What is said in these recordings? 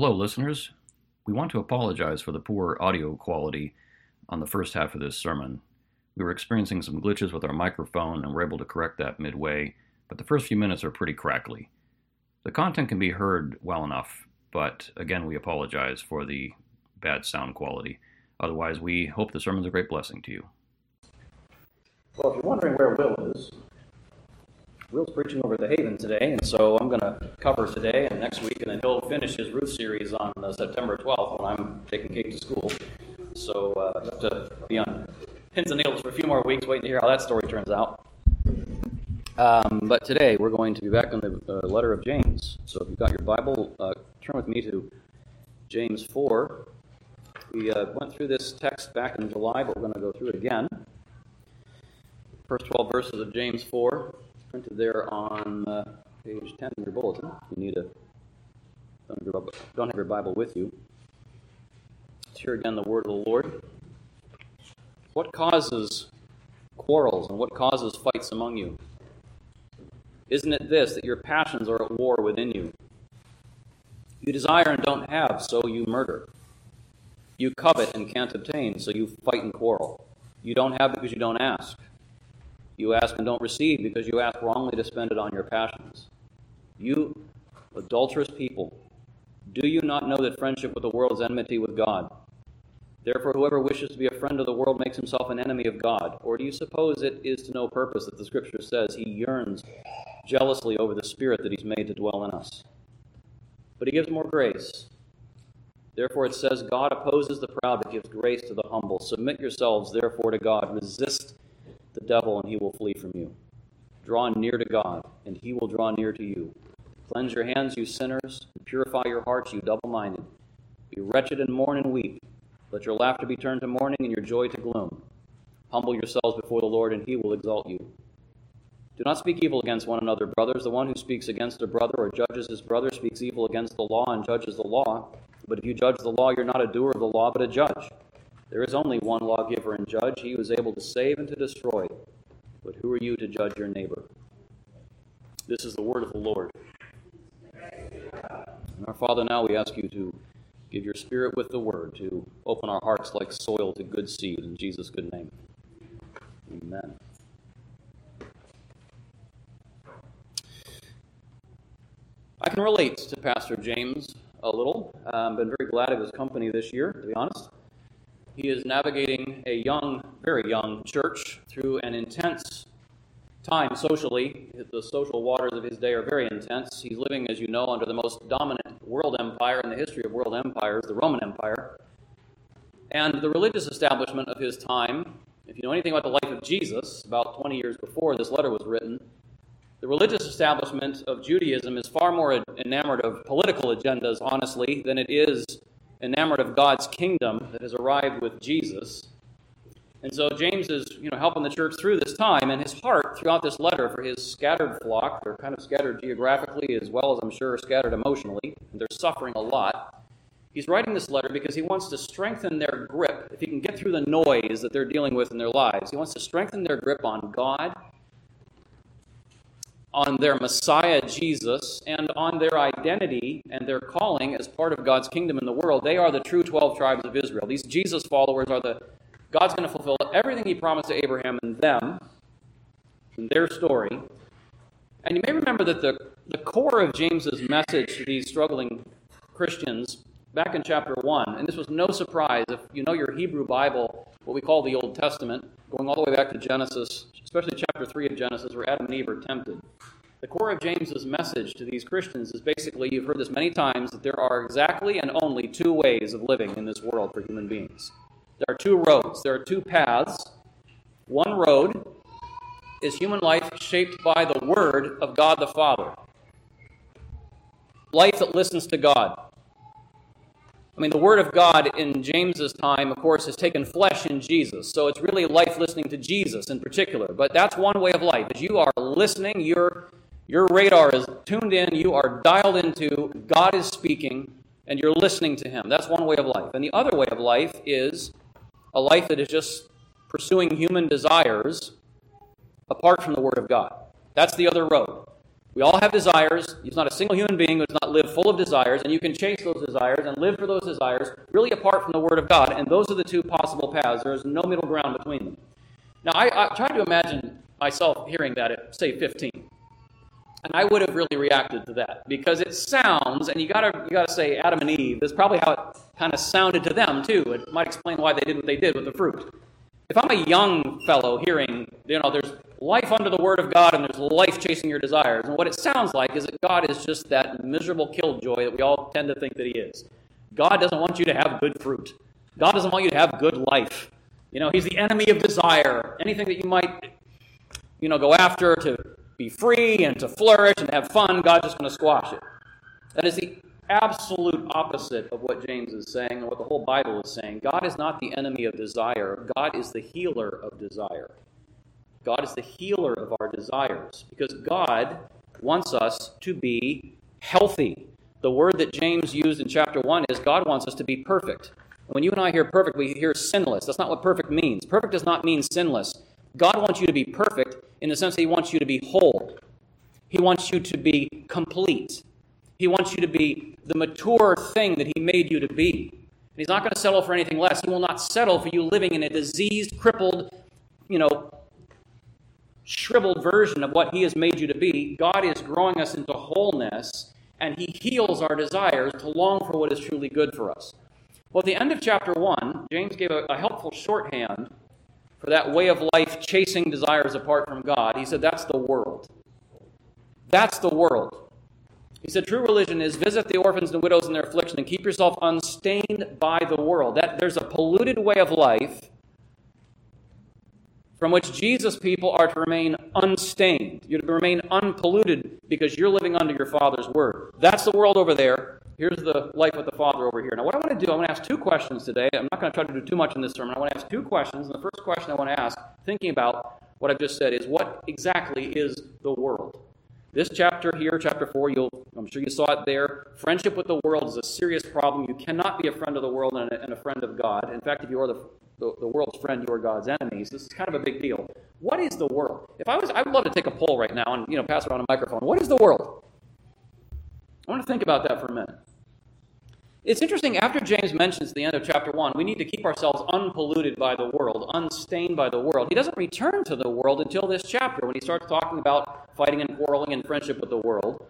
Hello, listeners. We want to apologize for the poor audio quality on the first half of this sermon. We were experiencing some glitches with our microphone and were able to correct that midway, but the first few minutes are pretty crackly. The content can be heard well enough, but again, we apologize for the bad sound quality. Otherwise, we hope the sermon's a great blessing to you. Well, if you're wondering where Will is, Will's preaching over the Haven today, and so I'm going to cover today and next week, and then he'll finish his Ruth series on uh, September 12th when I'm taking Kate to school. So uh, have to be on pins and needles for a few more weeks, waiting to hear how that story turns out. Um, but today we're going to be back on the uh, letter of James. So if you've got your Bible, uh, turn with me to James 4. We uh, went through this text back in July, but we're going to go through it again. First 12 verses of James 4 there on uh, page 10 in your bulletin. You need a don't have, your, don't have your Bible with you. Let's hear again the word of the Lord. What causes quarrels and what causes fights among you? Isn't it this that your passions are at war within you? You desire and don't have, so you murder. You covet and can't obtain, so you fight and quarrel. You don't have because you don't ask. You ask and don't receive because you ask wrongly to spend it on your passions. You adulterous people, do you not know that friendship with the world is enmity with God? Therefore, whoever wishes to be a friend of the world makes himself an enemy of God. Or do you suppose it is to no purpose that the Scripture says he yearns jealously over the Spirit that he's made to dwell in us? But he gives more grace. Therefore, it says, God opposes the proud, but gives grace to the humble. Submit yourselves, therefore, to God. Resist the devil, and he will flee from you. Draw near to God, and he will draw near to you. Cleanse your hands, you sinners, and purify your hearts, you double minded. Be wretched and mourn and weep. Let your laughter be turned to mourning and your joy to gloom. Humble yourselves before the Lord, and he will exalt you. Do not speak evil against one another, brothers. The one who speaks against a brother or judges his brother speaks evil against the law and judges the law. But if you judge the law, you're not a doer of the law, but a judge. There is only one lawgiver and judge, he is able to save and to destroy. But who are you to judge your neighbor? This is the word of the Lord. And our Father, now we ask you to give your spirit with the word, to open our hearts like soil to good seed. In Jesus' good name. Amen. I can relate to Pastor James a little. I've been very glad of his company this year, to be honest. He is navigating a young, very young church through an intense time socially. The social waters of his day are very intense. He's living, as you know, under the most dominant world empire in the history of world empires, the Roman Empire. And the religious establishment of his time, if you know anything about the life of Jesus, about 20 years before this letter was written, the religious establishment of Judaism is far more enamored of political agendas, honestly, than it is enamored of God's kingdom that has arrived with Jesus. And so James is, you know, helping the church through this time, and his heart throughout this letter for his scattered flock, they're kind of scattered geographically as well as I'm sure scattered emotionally, and they're suffering a lot. He's writing this letter because he wants to strengthen their grip. If he can get through the noise that they're dealing with in their lives, he wants to strengthen their grip on God on their Messiah Jesus and on their identity and their calling as part of God's kingdom in the world. They are the true 12 tribes of Israel. These Jesus followers are the God's going to fulfill everything he promised to Abraham and them in their story. And you may remember that the, the core of James's message to these struggling Christians back in chapter 1, and this was no surprise if you know your Hebrew Bible, what we call the Old Testament, going all the way back to Genesis, especially chapter 3 of Genesis, where Adam and Eve are tempted. The core of James's message to these Christians is basically, you've heard this many times, that there are exactly and only two ways of living in this world for human beings. There are two roads, there are two paths. One road is human life shaped by the Word of God the Father. Life that listens to God. I mean, the Word of God in James's time, of course, has taken flesh in Jesus. So it's really life listening to Jesus in particular. But that's one way of life. As you are listening, your, your radar is tuned in, you are dialed into, God is speaking, and you're listening to Him. That's one way of life. And the other way of life is a life that is just pursuing human desires apart from the Word of God. That's the other road. We all have desires. There's not a single human being who does not live full of desires, and you can chase those desires and live for those desires really apart from the Word of God, and those are the two possible paths. There is no middle ground between them. Now, I, I tried to imagine myself hearing that at, say, 15. And I would have really reacted to that because it sounds, and you gotta you gotta say Adam and Eve. That's probably how it kind of sounded to them too. It might explain why they did what they did with the fruit. If I'm a young fellow hearing, you know, there's life under the Word of God and there's life chasing your desires, and what it sounds like is that God is just that miserable killjoy that we all tend to think that He is. God doesn't want you to have good fruit. God doesn't want you to have good life. You know, He's the enemy of desire. Anything that you might, you know, go after to be free and to flourish and have fun, God's just going to squash it. That is the absolute opposite of what James is saying and what the whole Bible is saying. God is not the enemy of desire, God is the healer of desire. God is the healer of our desires because God wants us to be healthy. The word that James used in chapter 1 is God wants us to be perfect. When you and I hear perfect, we hear sinless. That's not what perfect means. Perfect does not mean sinless. God wants you to be perfect in the sense that He wants you to be whole. He wants you to be complete. He wants you to be the mature thing that He made you to be. And He's not going to settle for anything less. He will not settle for you living in a diseased, crippled, you know, shriveled version of what He has made you to be. God is growing us into wholeness, and He heals our desires to long for what is truly good for us. Well, at the end of chapter 1, James gave a, a helpful shorthand for that way of life chasing desires apart from God. He said, That's the world. That's the world. He said, True religion is visit the orphans and widows in their affliction and keep yourself unstained by the world. That there's a polluted way of life from which Jesus people are to remain unstained. You're to remain unpolluted because you're living under your Father's word. That's the world over there. Here's the life with the Father over here. Now, what I want to do, I want to ask two questions today. I'm not going to try to do too much in this sermon. I want to ask two questions. And the first question I want to ask, thinking about what I've just said, is what exactly is the world? This chapter here, chapter 4, you'll, I'm sure you saw it there. Friendship with the world is a serious problem. You cannot be a friend of the world and a, and a friend of God. In fact, if you are the, the, the, world's friend, you are God's enemies. This is kind of a big deal. What is the world? If I was, I would love to take a poll right now and you know pass around a microphone. What is the world? I want to think about that for a minute. It's interesting, after James mentions the end of chapter 1, we need to keep ourselves unpolluted by the world, unstained by the world. He doesn't return to the world until this chapter when he starts talking about fighting and quarreling and friendship with the world.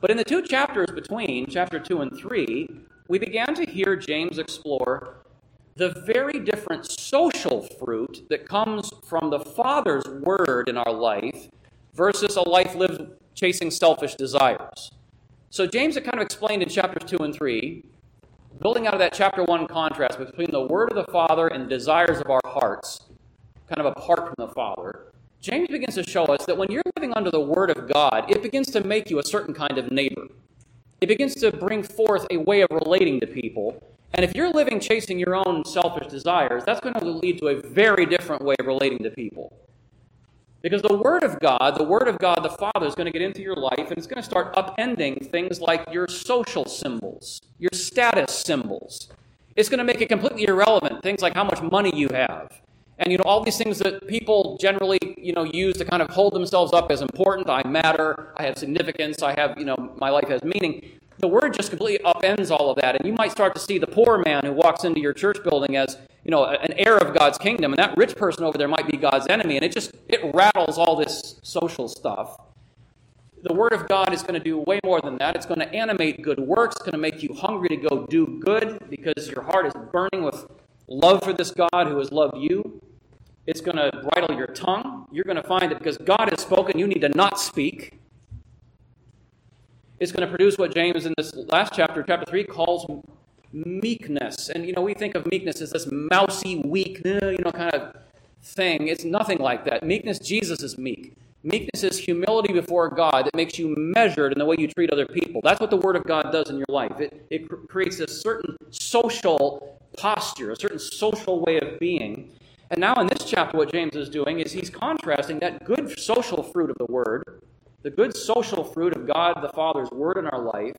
But in the two chapters between, chapter 2 and 3, we began to hear James explore the very different social fruit that comes from the Father's word in our life versus a life lived chasing selfish desires. So James had kind of explained in chapters 2 and 3 building out of that chapter 1 contrast between the word of the Father and desires of our hearts, kind of apart from the Father, James begins to show us that when you're living under the word of God, it begins to make you a certain kind of neighbor. It begins to bring forth a way of relating to people. And if you're living chasing your own selfish desires, that's going to lead to a very different way of relating to people. Because the Word of God, the Word of God the Father, is going to get into your life and it's going to start upending things like your social symbols, your status symbols. It's going to make it completely irrelevant. Things like how much money you have. And you know, all these things that people generally, you know, use to kind of hold themselves up as important. I matter, I have significance, I have, you know, my life has meaning the word just completely upends all of that. And you might start to see the poor man who walks into your church building as, you know, an heir of God's kingdom. And that rich person over there might be God's enemy. And it just, it rattles all this social stuff. The word of God is going to do way more than that. It's going to animate good works. It's going to make you hungry to go do good because your heart is burning with love for this God who has loved you. It's going to bridle your tongue. You're going to find that because God has spoken, you need to not speak It's going to produce what James in this last chapter, chapter 3, calls meekness. And, you know, we think of meekness as this mousy, weak, uh, you know, kind of thing. It's nothing like that. Meekness, Jesus is meek. Meekness is humility before God that makes you measured in the way you treat other people. That's what the Word of God does in your life. It, it cr- creates a certain social posture, a certain social way of being. And now in this chapter, what James is doing is he's contrasting that good social fruit of the Word the good social fruit of God the Father's word in our life,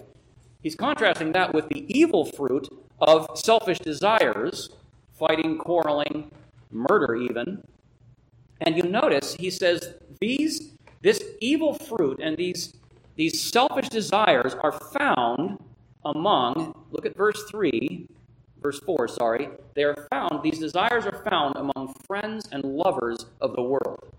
he's contrasting that with the evil fruit of selfish desires, fighting, quarreling, murder, even. And you notice he says these this evil fruit and these these selfish desires are found among, look at verse 3, verse 4, sorry. They are found, these desires are found among friends and lovers of the world.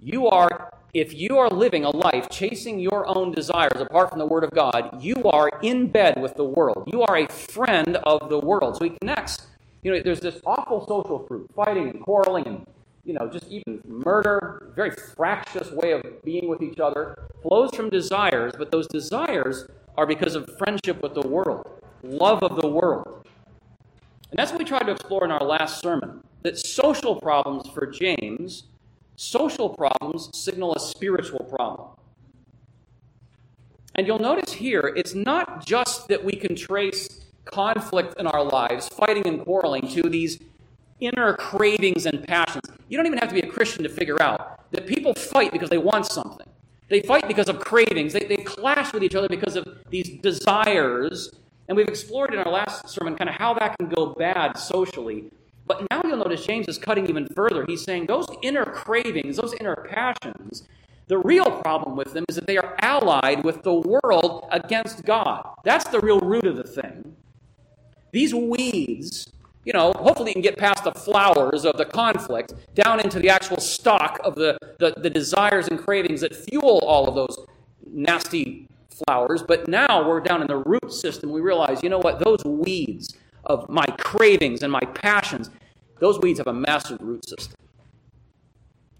You are, if you are living a life chasing your own desires apart from the Word of God, you are in bed with the world. You are a friend of the world. So he connects. You know, there's this awful social fruit, fighting and quarreling and, you know, just even murder, very fractious way of being with each other, flows from desires, but those desires are because of friendship with the world, love of the world. And that's what we tried to explore in our last sermon that social problems for James Social problems signal a spiritual problem. And you'll notice here, it's not just that we can trace conflict in our lives, fighting and quarreling, to these inner cravings and passions. You don't even have to be a Christian to figure out that people fight because they want something. They fight because of cravings. They, they clash with each other because of these desires. And we've explored in our last sermon kind of how that can go bad socially. But now you'll notice James is cutting even further. He's saying those inner cravings, those inner passions, the real problem with them is that they are allied with the world against God. That's the real root of the thing. These weeds, you know, hopefully you can get past the flowers of the conflict down into the actual stalk of the, the, the desires and cravings that fuel all of those nasty flowers. But now we're down in the root system. We realize, you know what, those weeds, of my cravings and my passions, those weeds have a massive root system.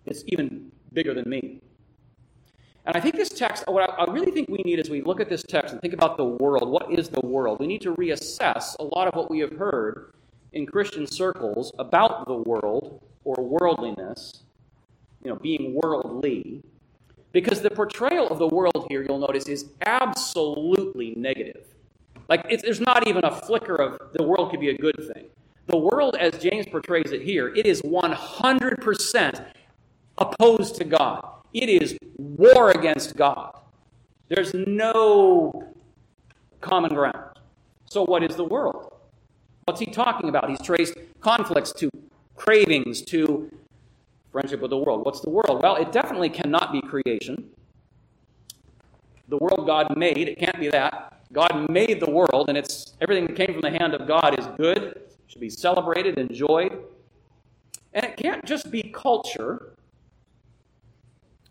It's even bigger than me. And I think this text, what I really think we need as we look at this text and think about the world, what is the world? We need to reassess a lot of what we have heard in Christian circles about the world or worldliness, you know, being worldly. Because the portrayal of the world here, you'll notice, is absolutely negative. Like, there's not even a flicker of the world could be a good thing. The world, as James portrays it here, it is 100% opposed to God. It is war against God. There's no common ground. So, what is the world? What's he talking about? He's traced conflicts to cravings to friendship with the world. What's the world? Well, it definitely cannot be creation. The world God made, it can't be that. God made the world, and it's everything that came from the hand of God is good, should be celebrated, enjoyed. And it can't just be culture.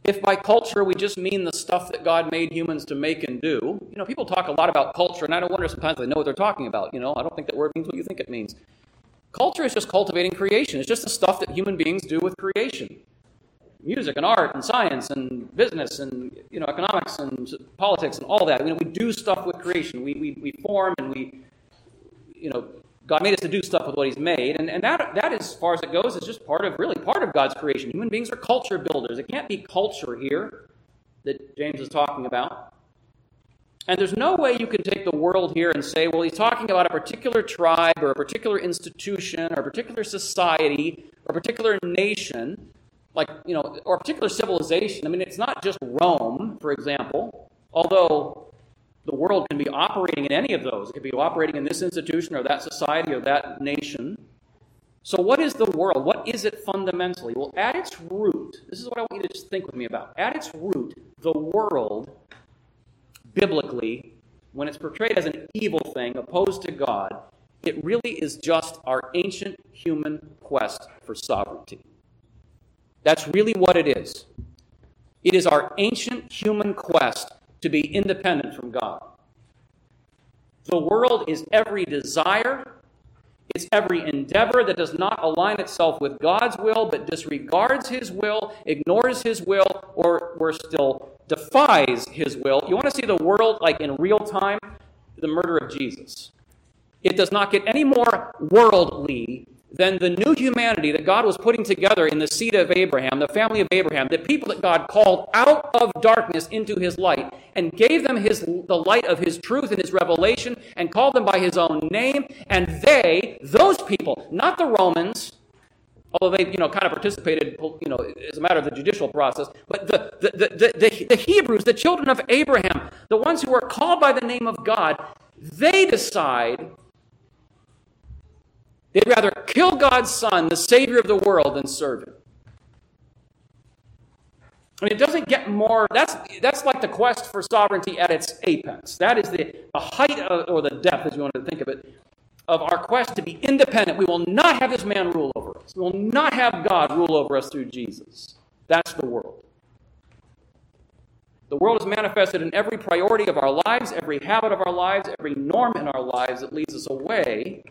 If by culture we just mean the stuff that God made humans to make and do, you know, people talk a lot about culture, and I don't wonder sometimes they know what they're talking about. You know, I don't think that word means what you think it means. Culture is just cultivating creation. It's just the stuff that human beings do with creation music and art and science and business and you know economics and politics and all that. You know, we do stuff with creation. We, we, we form and we, you know, God made us to do stuff with what He's made, and, and that that as far as it goes is just part of really part of God's creation. Human beings are culture builders. It can't be culture here that James is talking about. And there's no way you can take the world here and say, well, he's talking about a particular tribe or a particular institution or a particular society or a particular nation like, you know, or a particular civilization. I mean, it's not just Rome, for example, although the world can be operating in any of those. It could be operating in this institution or that society or that nation. So, what is the world? What is it fundamentally? Well, at its root, this is what I want you to just think with me about. At its root, the world, biblically, when it's portrayed as an evil thing opposed to God, it really is just our ancient human quest for sovereignty. That's really what it is. It is our ancient human quest to be independent from God. The world is every desire, it's every endeavor that does not align itself with God's will, but disregards His will, ignores His will, or worse still, defies His will. You want to see the world like in real time? The murder of Jesus. It does not get any more worldly then the new humanity that God was putting together in the seed of Abraham, the family of Abraham, the people that God called out of darkness into his light and gave them his, the light of his truth and his revelation and called them by his own name. And they, those people, not the Romans, although they you know, kind of participated you know, as a matter of the judicial process, but the, the, the, the, the Hebrews, the children of Abraham, the ones who are called by the name of God, they decide They'd rather kill God's Son, the Savior of the world, than serve Him. I mean, it doesn't get more. That's that's like the quest for sovereignty at its apex. That is the, the height of, or the depth, as you want to think of it, of our quest to be independent. We will not have this man rule over us. We will not have God rule over us through Jesus. That's the world. The world is manifested in every priority of our lives, every habit of our lives, every norm in our lives that leads us away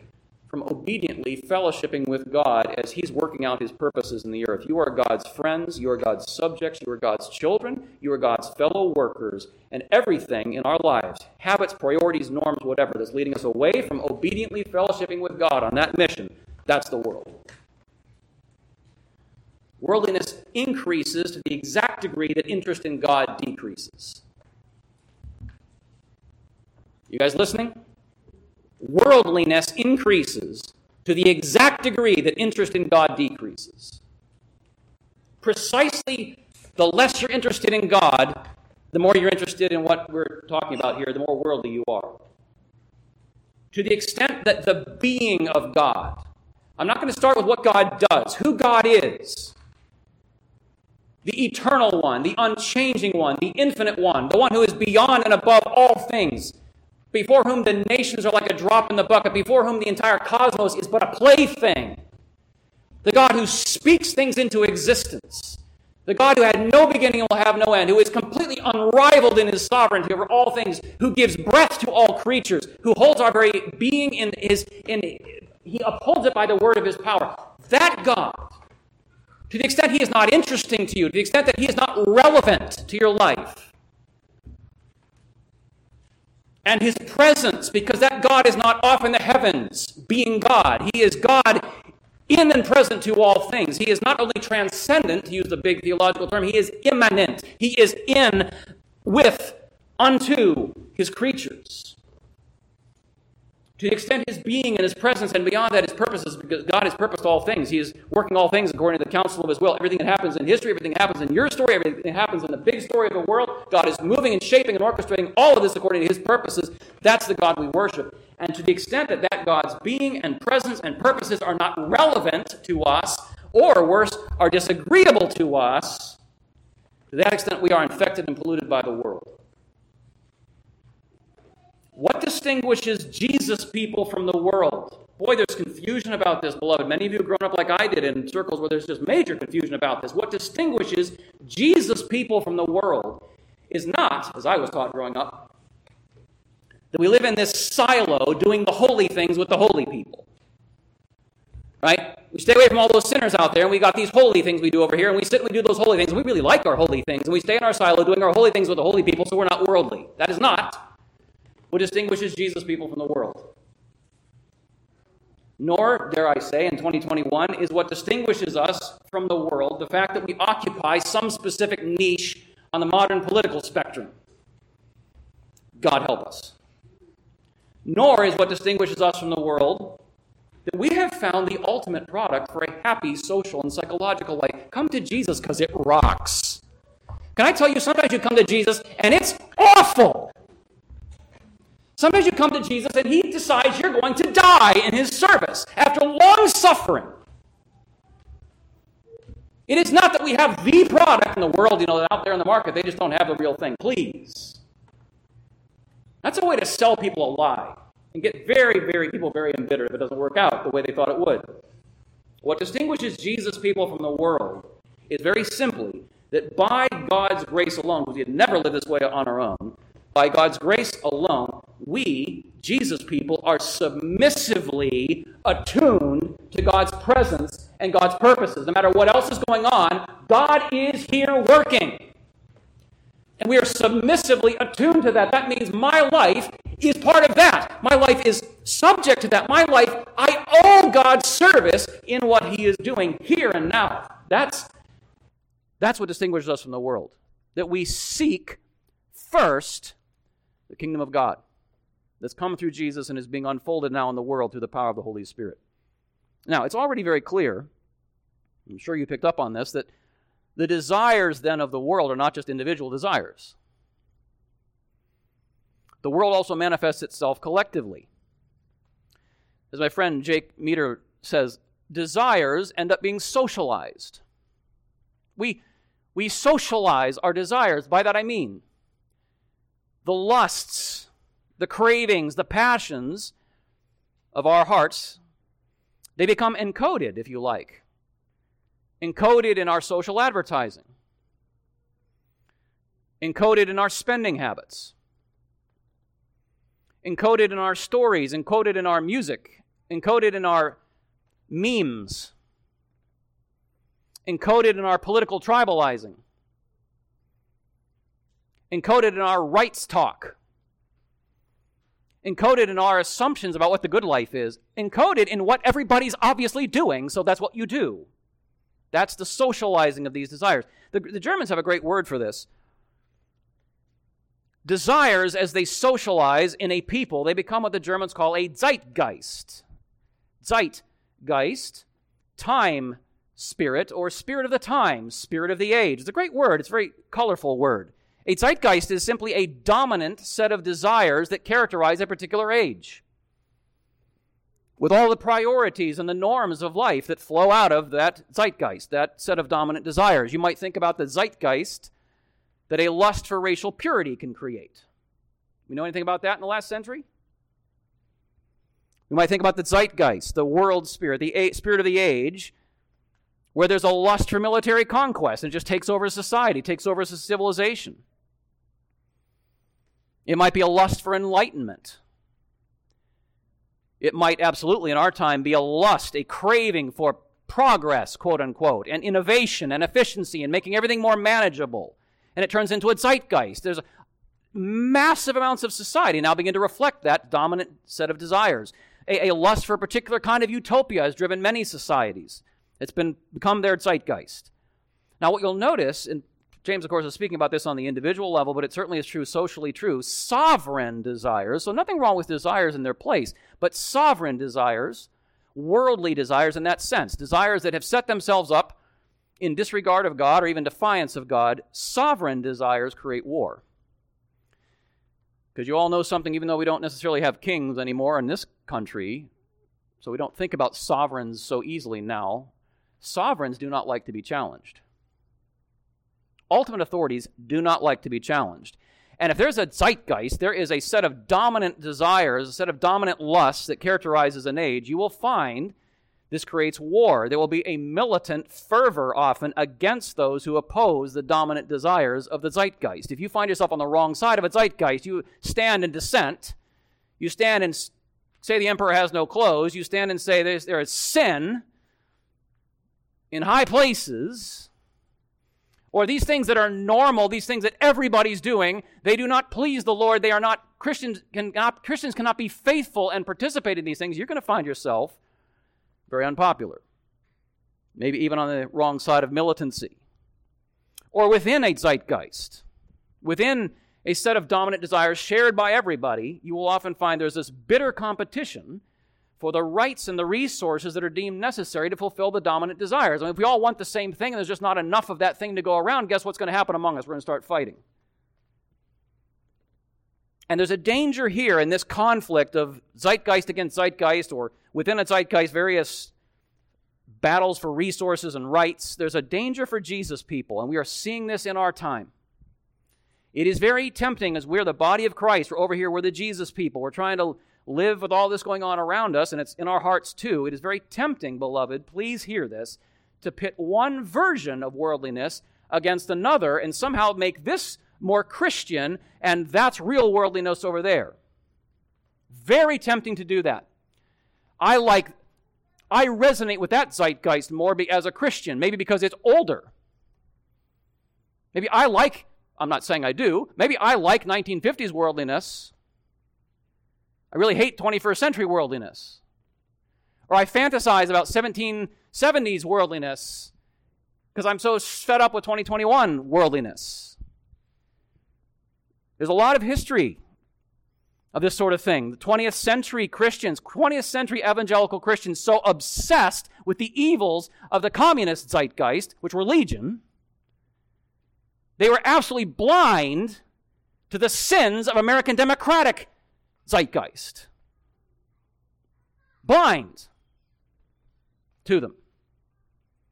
from obediently fellowshipping with God as He's working out His purposes in the earth. You are God's friends, you are God's subjects, you are God's children, you are God's fellow workers, and everything in our lives, habits, priorities, norms, whatever, that's leading us away from obediently fellowshipping with God on that mission, that's the world. Worldliness increases to the exact degree that interest in God decreases. You guys listening? Worldliness increases to the exact degree that interest in God decreases. Precisely the less you're interested in God, the more you're interested in what we're talking about here, the more worldly you are. To the extent that the being of God, I'm not going to start with what God does, who God is the eternal one, the unchanging one, the infinite one, the one who is beyond and above all things, before whom the nations are like a drop in the bucket, before whom the entire cosmos is but a plaything, the God who speaks things into existence, the God who had no beginning and will have no end, who is completely unrivaled in his sovereignty over all things, who gives breath to all creatures, who holds our very being in his in he upholds it by the word of his power. That God to the extent he is not interesting to you, to the extent that he is not relevant to your life. And his presence, because that God is not off in the heavens being God. He is God in and present to all things. He is not only transcendent, to use the big theological term, he is immanent. He is in with unto his creatures. To the extent his being and his presence and beyond that his purposes, because God has purposed all things. He is working all things according to the counsel of his will. Everything that happens in history, everything that happens in your story, everything that happens in the big story of the world, God is moving and shaping and orchestrating all of this according to his purposes. That's the God we worship. And to the extent that that God's being and presence and purposes are not relevant to us, or worse, are disagreeable to us, to that extent we are infected and polluted by the world. What distinguishes Jesus people from the world? Boy, there's confusion about this, beloved. Many of you have grown up like I did in circles where there's just major confusion about this. What distinguishes Jesus people from the world is not, as I was taught growing up, that we live in this silo doing the holy things with the holy people. Right? We stay away from all those sinners out there, and we got these holy things we do over here, and we sit and we do those holy things, and we really like our holy things, and we stay in our silo doing our holy things with the holy people, so we're not worldly. That is not what distinguishes Jesus people from the world. Nor, dare I say, in 2021, is what distinguishes us from the world the fact that we occupy some specific niche on the modern political spectrum. God help us. Nor is what distinguishes us from the world that we have found the ultimate product for a happy social and psychological life. Come to Jesus because it rocks. Can I tell you, sometimes you come to Jesus and it's awful. Sometimes you come to Jesus and he decides you're going to die in his service after long suffering. It is not that we have the product in the world, you know, out there in the market. They just don't have the real thing. Please. That's a way to sell people a lie and get very, very people very embittered if it doesn't work out the way they thought it would. What distinguishes Jesus people from the world is very simply that by God's grace alone, because we had never lived this way on our own, by God's grace alone, we, Jesus people, are submissively attuned to God's presence and God's purposes. No matter what else is going on, God is here working. And we are submissively attuned to that. That means my life is part of that. My life is subject to that. My life, I owe God's service in what He is doing here and now. That's, that's what distinguishes us from the world. That we seek first the kingdom of God that's come through Jesus and is being unfolded now in the world through the power of the Holy Spirit. Now, it's already very clear, I'm sure you picked up on this, that the desires then of the world are not just individual desires. The world also manifests itself collectively. As my friend Jake Meador says, desires end up being socialized. We We socialize our desires. By that I mean the lusts, the cravings, the passions of our hearts, they become encoded, if you like, encoded in our social advertising, encoded in our spending habits, encoded in our stories, encoded in our music, encoded in our memes, encoded in our political tribalizing, encoded in our rights talk, encoded in our assumptions about what the good life is, encoded in what everybody's obviously doing, so that's what you do. That's the socializing of these desires. The, the Germans have a great word for this. Desires, as they socialize in a people, they become what the Germans call a Zeitgeist. Zeitgeist, time spirit, or spirit of the time, spirit of the age. It's a great word, it's a very colorful word. A zeitgeist is simply a dominant set of desires that characterize a particular age. With all the priorities and the norms of life that flow out of that zeitgeist, that set of dominant desires. You might think about the zeitgeist that a lust for racial purity can create. We know anything about that in the last century? We might think about the zeitgeist, the world spirit, the a- spirit of the age, where there's a lust for military conquest and just takes over society, takes over civilization. It might be a lust for enlightenment. It might absolutely, in our time, be a lust, a craving for progress, quote unquote, and innovation and efficiency and making everything more manageable. And it turns into a zeitgeist. There's massive amounts of society now begin to reflect that dominant set of desires. A, a lust for a particular kind of utopia has driven many societies. It's been become their zeitgeist. Now, what you'll notice, and James, of course, is speaking about this on the individual level, but it certainly is true, socially true. Sovereign desires, so nothing wrong with desires in their place, but sovereign desires, worldly desires in that sense, desires that have set themselves up in disregard of God or even defiance of God, sovereign desires create war. Because you all know something, even though we don't necessarily have kings anymore in this country, so we don't think about sovereigns so easily now. Sovereigns do not like to be challenged. Ultimate authorities do not like to be challenged. And if there's a zeitgeist, there is a set of dominant desires, a set of dominant lusts that characterizes an age, you will find this creates war. There will be a militant fervor often against those who oppose the dominant desires of the zeitgeist. If you find yourself on the wrong side of a zeitgeist, you stand in dissent. You stand and say the emperor has no clothes. You stand and say there is sin in high places or these things that are normal, these things that everybody's doing, they do not please the Lord. They are not Christians cannot Christians cannot be faithful and participate in these things. You're going to find yourself very unpopular. Maybe even on the wrong side of militancy. Or within a zeitgeist, within a set of dominant desires shared by everybody, you will often find there's this bitter competition for the rights and the resources that are deemed necessary to fulfill the dominant desires. I mean, if we all want the same thing and there's just not enough of that thing to go around, guess what's going to happen among us? We're going to start fighting. And there's a danger here in this conflict of zeitgeist against zeitgeist, or within a zeitgeist, various battles for resources and rights. There's a danger for Jesus people, and we are seeing this in our time. It is very tempting as we're the body of Christ. We're over here, we're the Jesus people. We're trying to live with all this going on around us, and it's in our hearts too, it is very tempting, beloved, please hear this, to pit one version of worldliness against another and somehow make this more Christian, and that's real worldliness over there. Very tempting to do that. I like, I resonate with that zeitgeist more as a Christian, maybe because it's older. Maybe I like, I'm not saying I do, maybe I like 1950s worldliness I really hate 21st century worldliness. Or I fantasize about 1770s worldliness because I'm so fed up with 2021 worldliness. There's a lot of history of this sort of thing. The 20th century Christians, 20th century evangelical Christians, so obsessed with the evils of the communist zeitgeist, which were legion, they were absolutely blind to the sins of American democratic zeitgeist. Blind to them.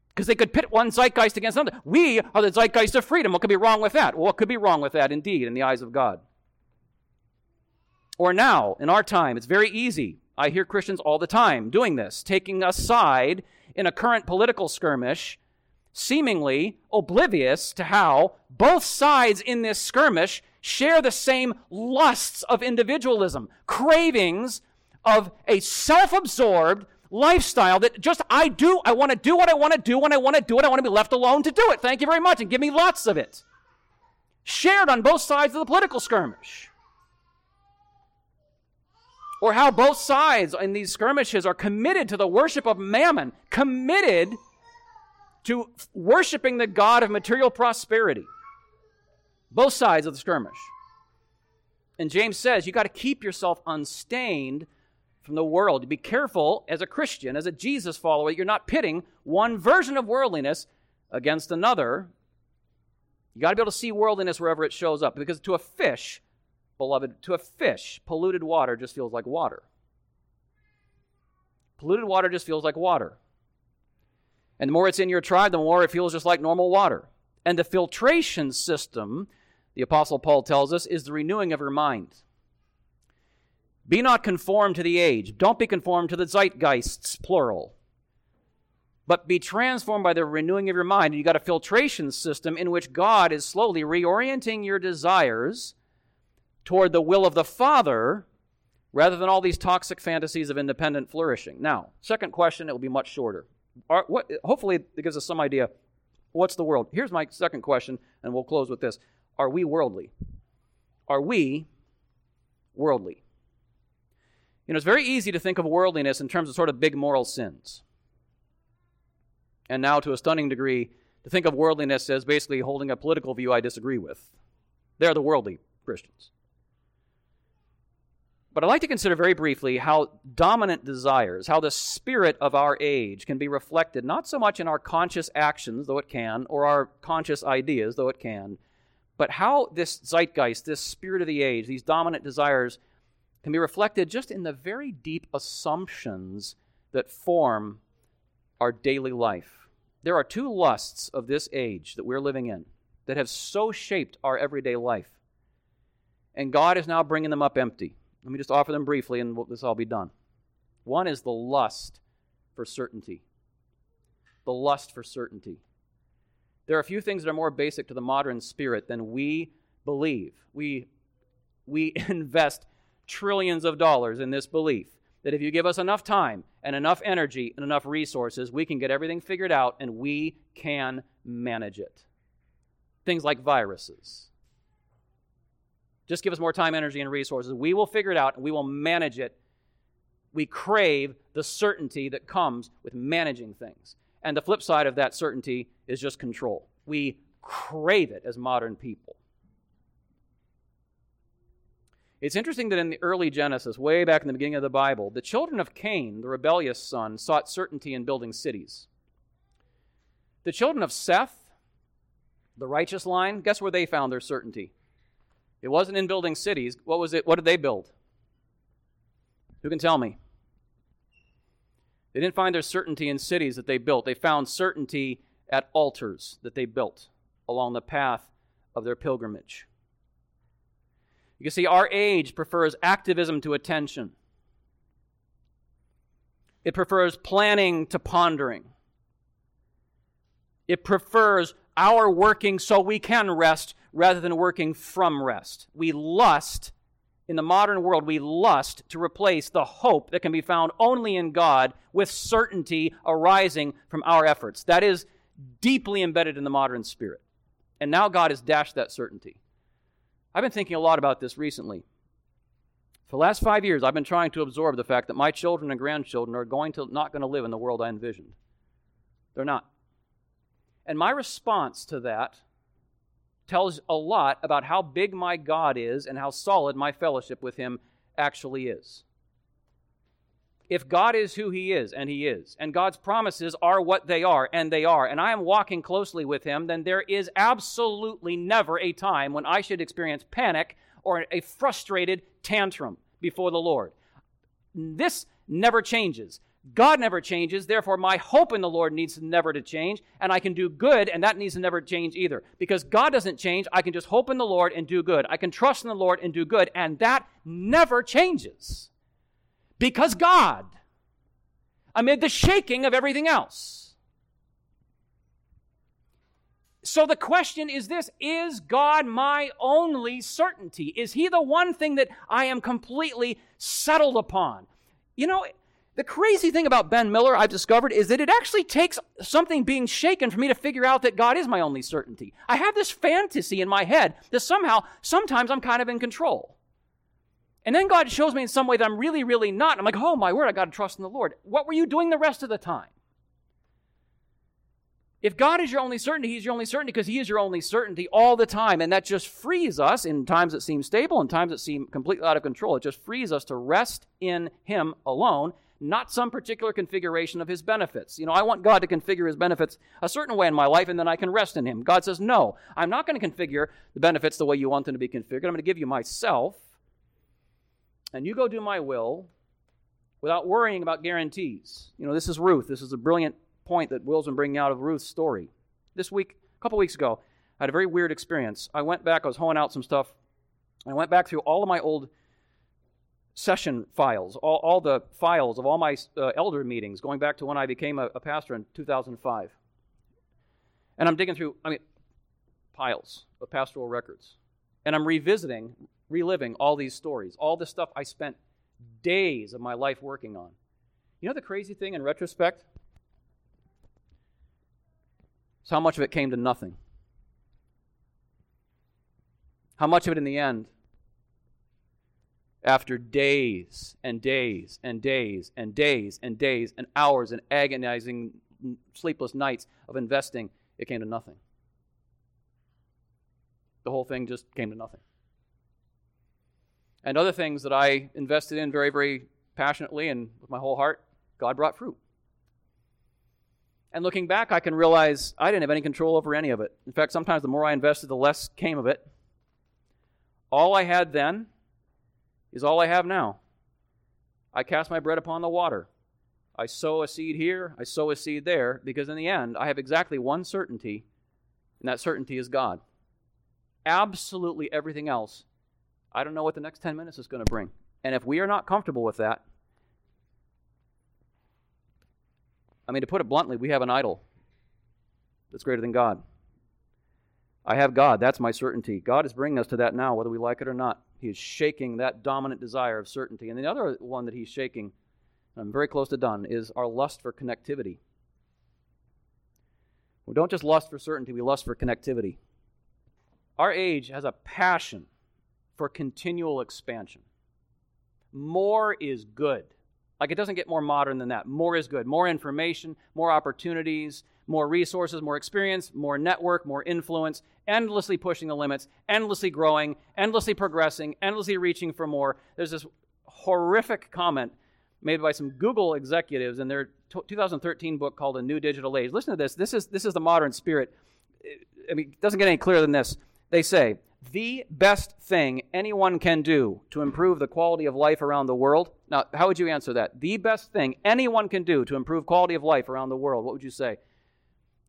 Because they could pit one zeitgeist against another. We are the zeitgeist of freedom. What could be wrong with that? Well, what could be wrong with that, indeed, in the eyes of God? Or now, in our time, it's very easy. I hear Christians all the time doing this, taking a side in a current political skirmish, seemingly oblivious to how both sides in this skirmish share the same lusts of individualism, cravings of a self absorbed lifestyle that just I do, I want to do what I want to do when I want to do it. I want to be left alone to do it. Thank you very much, and give me lots of it. Shared on both sides of the political skirmish. Or how both sides in these skirmishes are committed to the worship of mammon, committed to worshiping the God of material prosperity. Both sides of the skirmish. And James says you got to keep yourself unstained from the world. Be careful as a Christian, as a Jesus follower, you're not pitting one version of worldliness against another. You got to be able to see worldliness wherever it shows up. Because to a fish, beloved, to a fish, polluted water just feels like water. Polluted water just feels like water. And the more it's in your tribe, the more it feels just like normal water. And the filtration system, the Apostle Paul tells us, is the renewing of your mind. Be not conformed to the age. Don't be conformed to the zeitgeists, plural. But be transformed by the renewing of your mind. And you got a filtration system in which God is slowly reorienting your desires toward the will of the Father rather than all these toxic fantasies of independent flourishing. Now, second question, it will be much shorter. Are, what, hopefully, it gives us some idea. What's the world? Here's my second question, and we'll close with this. Are we worldly? Are we worldly? You know, it's very easy to think of worldliness in terms of sort of big moral sins. And now, to a stunning degree, to think of worldliness as basically holding a political view I disagree with. They're the worldly Christians. But I'd like to consider very briefly how dominant desires, how the spirit of our age can be reflected not so much in our conscious actions, though it can, or our conscious ideas, though it can, but how this zeitgeist, this spirit of the age, these dominant desires can be reflected just in the very deep assumptions that form our daily life. There are two lusts of this age that we're living in that have so shaped our everyday life. And God is now bringing them up empty. Let me just offer them briefly and this all be done. One is the lust for certainty. The lust for certainty. There are a few things that are more basic to the modern spirit than we believe. We, we invest trillions of dollars in this belief that if you give us enough time and enough energy and enough resources, we can get everything figured out and we can manage it. Things like viruses, just give us more time, energy, and resources. We will figure it out and we will manage it. We crave the certainty that comes with managing things. And the flip side of that certainty is just control. We crave it as modern people. It's interesting that in the early Genesis, way back in the beginning of the Bible, the children of Cain, the rebellious son, sought certainty in building cities. The children of Seth, the righteous line, guess where they found their certainty? It wasn't in building cities. What was it? What did they build? Who can tell me? They didn't find their certainty in cities that they built. They found certainty at altars that they built along the path of their pilgrimage. You can see our age prefers activism to attention. It prefers planning to pondering. It prefers our working so we can rest rather than working from rest. We lust, in the modern world, we lust to replace the hope that can be found only in God with certainty arising from our efforts. That is deeply embedded in the modern spirit. And now God has dashed that certainty. I've been thinking a lot about this recently. For the last five years, I've been trying to absorb the fact that my children and grandchildren are going to not going to live in the world I envisioned. They're not. And my response to that tells a lot about how big my God is and how solid my fellowship with Him actually is. If God is who He is, and He is, and God's promises are what they are, and they are, and I am walking closely with Him, then there is absolutely never a time when I should experience panic or a frustrated tantrum before the Lord. This never changes. God never changes, therefore my hope in the Lord needs never to change, and I can do good, and that needs to never change either. Because God doesn't change, I can just hope in the Lord and do good. I can trust in the Lord and do good, and that never changes. Because God, amid the shaking of everything else. So the question is this Is God my only certainty? Is He the one thing that I am completely settled upon? You know, the crazy thing about Ben Miller, I've discovered, is that it actually takes something being shaken for me to figure out that God is my only certainty. I have this fantasy in my head that somehow, sometimes I'm kind of in control. And then God shows me in some way that I'm really, really not. I'm like, oh my word, I got to trust in the Lord. What were you doing the rest of the time? If God is your only certainty, He's your only certainty because He is your only certainty all the time. And that just frees us in times that seem stable and times that seem completely out of control. It just frees us to rest in Him alone not some particular configuration of his benefits. You know, I want God to configure his benefits a certain way in my life and then I can rest in him. God says, No, I'm not going to configure the benefits the way you want them to be configured. I'm going to give you myself, and you go do my will without worrying about guarantees. You know, this is Ruth. This is a brilliant point that Will's been bringing out of Ruth's story. This week, a couple weeks ago, I had a very weird experience. I went back, I was hoeing out some stuff. I went back through all of my old session files, all, all the files of all my uh, elder meetings going back to when I became a, a pastor in 2005. And I'm digging through, I mean, piles of pastoral records. And I'm revisiting, reliving all these stories, all the stuff I spent days of my life working on. You know the crazy thing in retrospect? Is how much of it came to nothing. How much of it in the end after days and days and days and days and days and hours and agonizing sleepless nights of investing, it came to nothing. The whole thing just came to nothing. And other things that I invested in very, very passionately and with my whole heart, God brought fruit. And looking back, I can realize I didn't have any control over any of it. In fact, sometimes the more I invested, the less came of it. All I had then is all I have now. I cast my bread upon the water. I sow a seed here, I sow a seed there, because in the end, I have exactly one certainty, and that certainty is God. Absolutely everything else, I don't know what the next 10 minutes is going to bring. And if we are not comfortable with that, I mean, to put it bluntly, we have an idol that's greater than God. I have God. That's my certainty. God is bringing us to that now, whether we like it or not. He is shaking that dominant desire of certainty. And the other one that he's shaking, I'm very close to done, is our lust for connectivity. We don't just lust for certainty, we lust for connectivity. Our age has a passion for continual expansion. More is good. Like it doesn't get more modern than that. More is good. More information, more opportunities, more resources, more experience, more network, more influence, endlessly pushing the limits, endlessly growing, endlessly progressing, endlessly reaching for more. There's this horrific comment made by some Google executives in their 2013 book called A New Digital Age. Listen to this. This is, this is the modern spirit. I mean, it doesn't get any clearer than this. They say, the best thing anyone can do to improve the quality of life around the world. Now, how would you answer that? The best thing anyone can do to improve quality of life around the world. What would you say?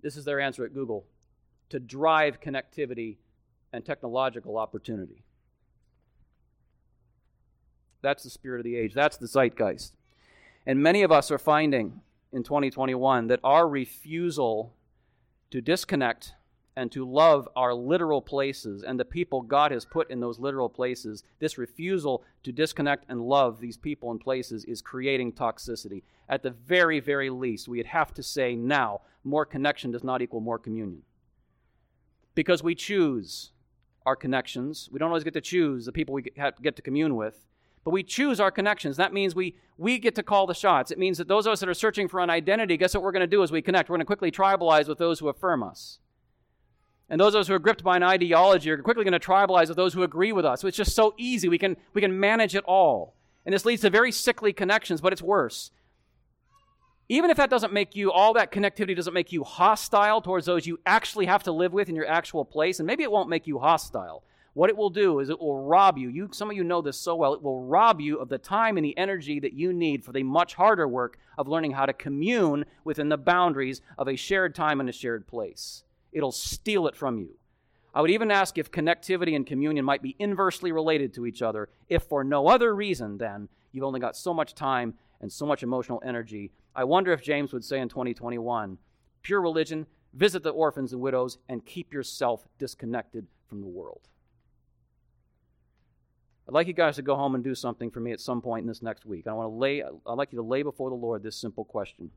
This is their answer at Google to drive connectivity and technological opportunity. That's the spirit of the age. That's the zeitgeist. And many of us are finding in 2021 that our refusal to disconnect and to love our literal places and the people God has put in those literal places, this refusal to disconnect and love these people and places is creating toxicity. At the very, very least, we'd have to say now more connection does not equal more communion. Because we choose our connections. We don't always get to choose the people we get to commune with, but we choose our connections. That means we, we get to call the shots. It means that those of us that are searching for an identity, guess what we're going to do as we connect? We're going to quickly tribalize with those who affirm us. And those of us who are gripped by an ideology are quickly going to tribalize with those who agree with us. So it's just so easy. We can, we can manage it all. And this leads to very sickly connections, but it's worse. Even if that doesn't make you, all that connectivity doesn't make you hostile towards those you actually have to live with in your actual place, and maybe it won't make you hostile. what it will do is it will rob you. you. Some of you know this so well. It will rob you of the time and the energy that you need for the much harder work of learning how to commune within the boundaries of a shared time and a shared place. It'll steal it from you. I would even ask if connectivity and communion might be inversely related to each other, if for no other reason than you've only got so much time and so much emotional energy. I wonder if James would say in 2021 pure religion, visit the orphans and widows, and keep yourself disconnected from the world. I'd like you guys to go home and do something for me at some point in this next week. I want to lay I'd like you to lay before the Lord this simple question.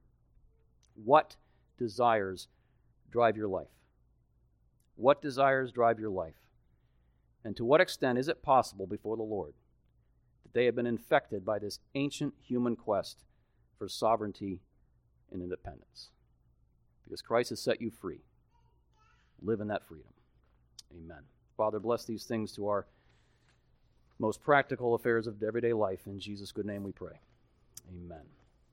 What desires drive your life? What desires drive your life? And to what extent is it possible before the Lord that they have been infected by this ancient human quest for sovereignty and independence? Because Christ has set you free. Live in that freedom. Amen. Father, bless these things to our most practical affairs of everyday life. In Jesus' good name we pray. Amen.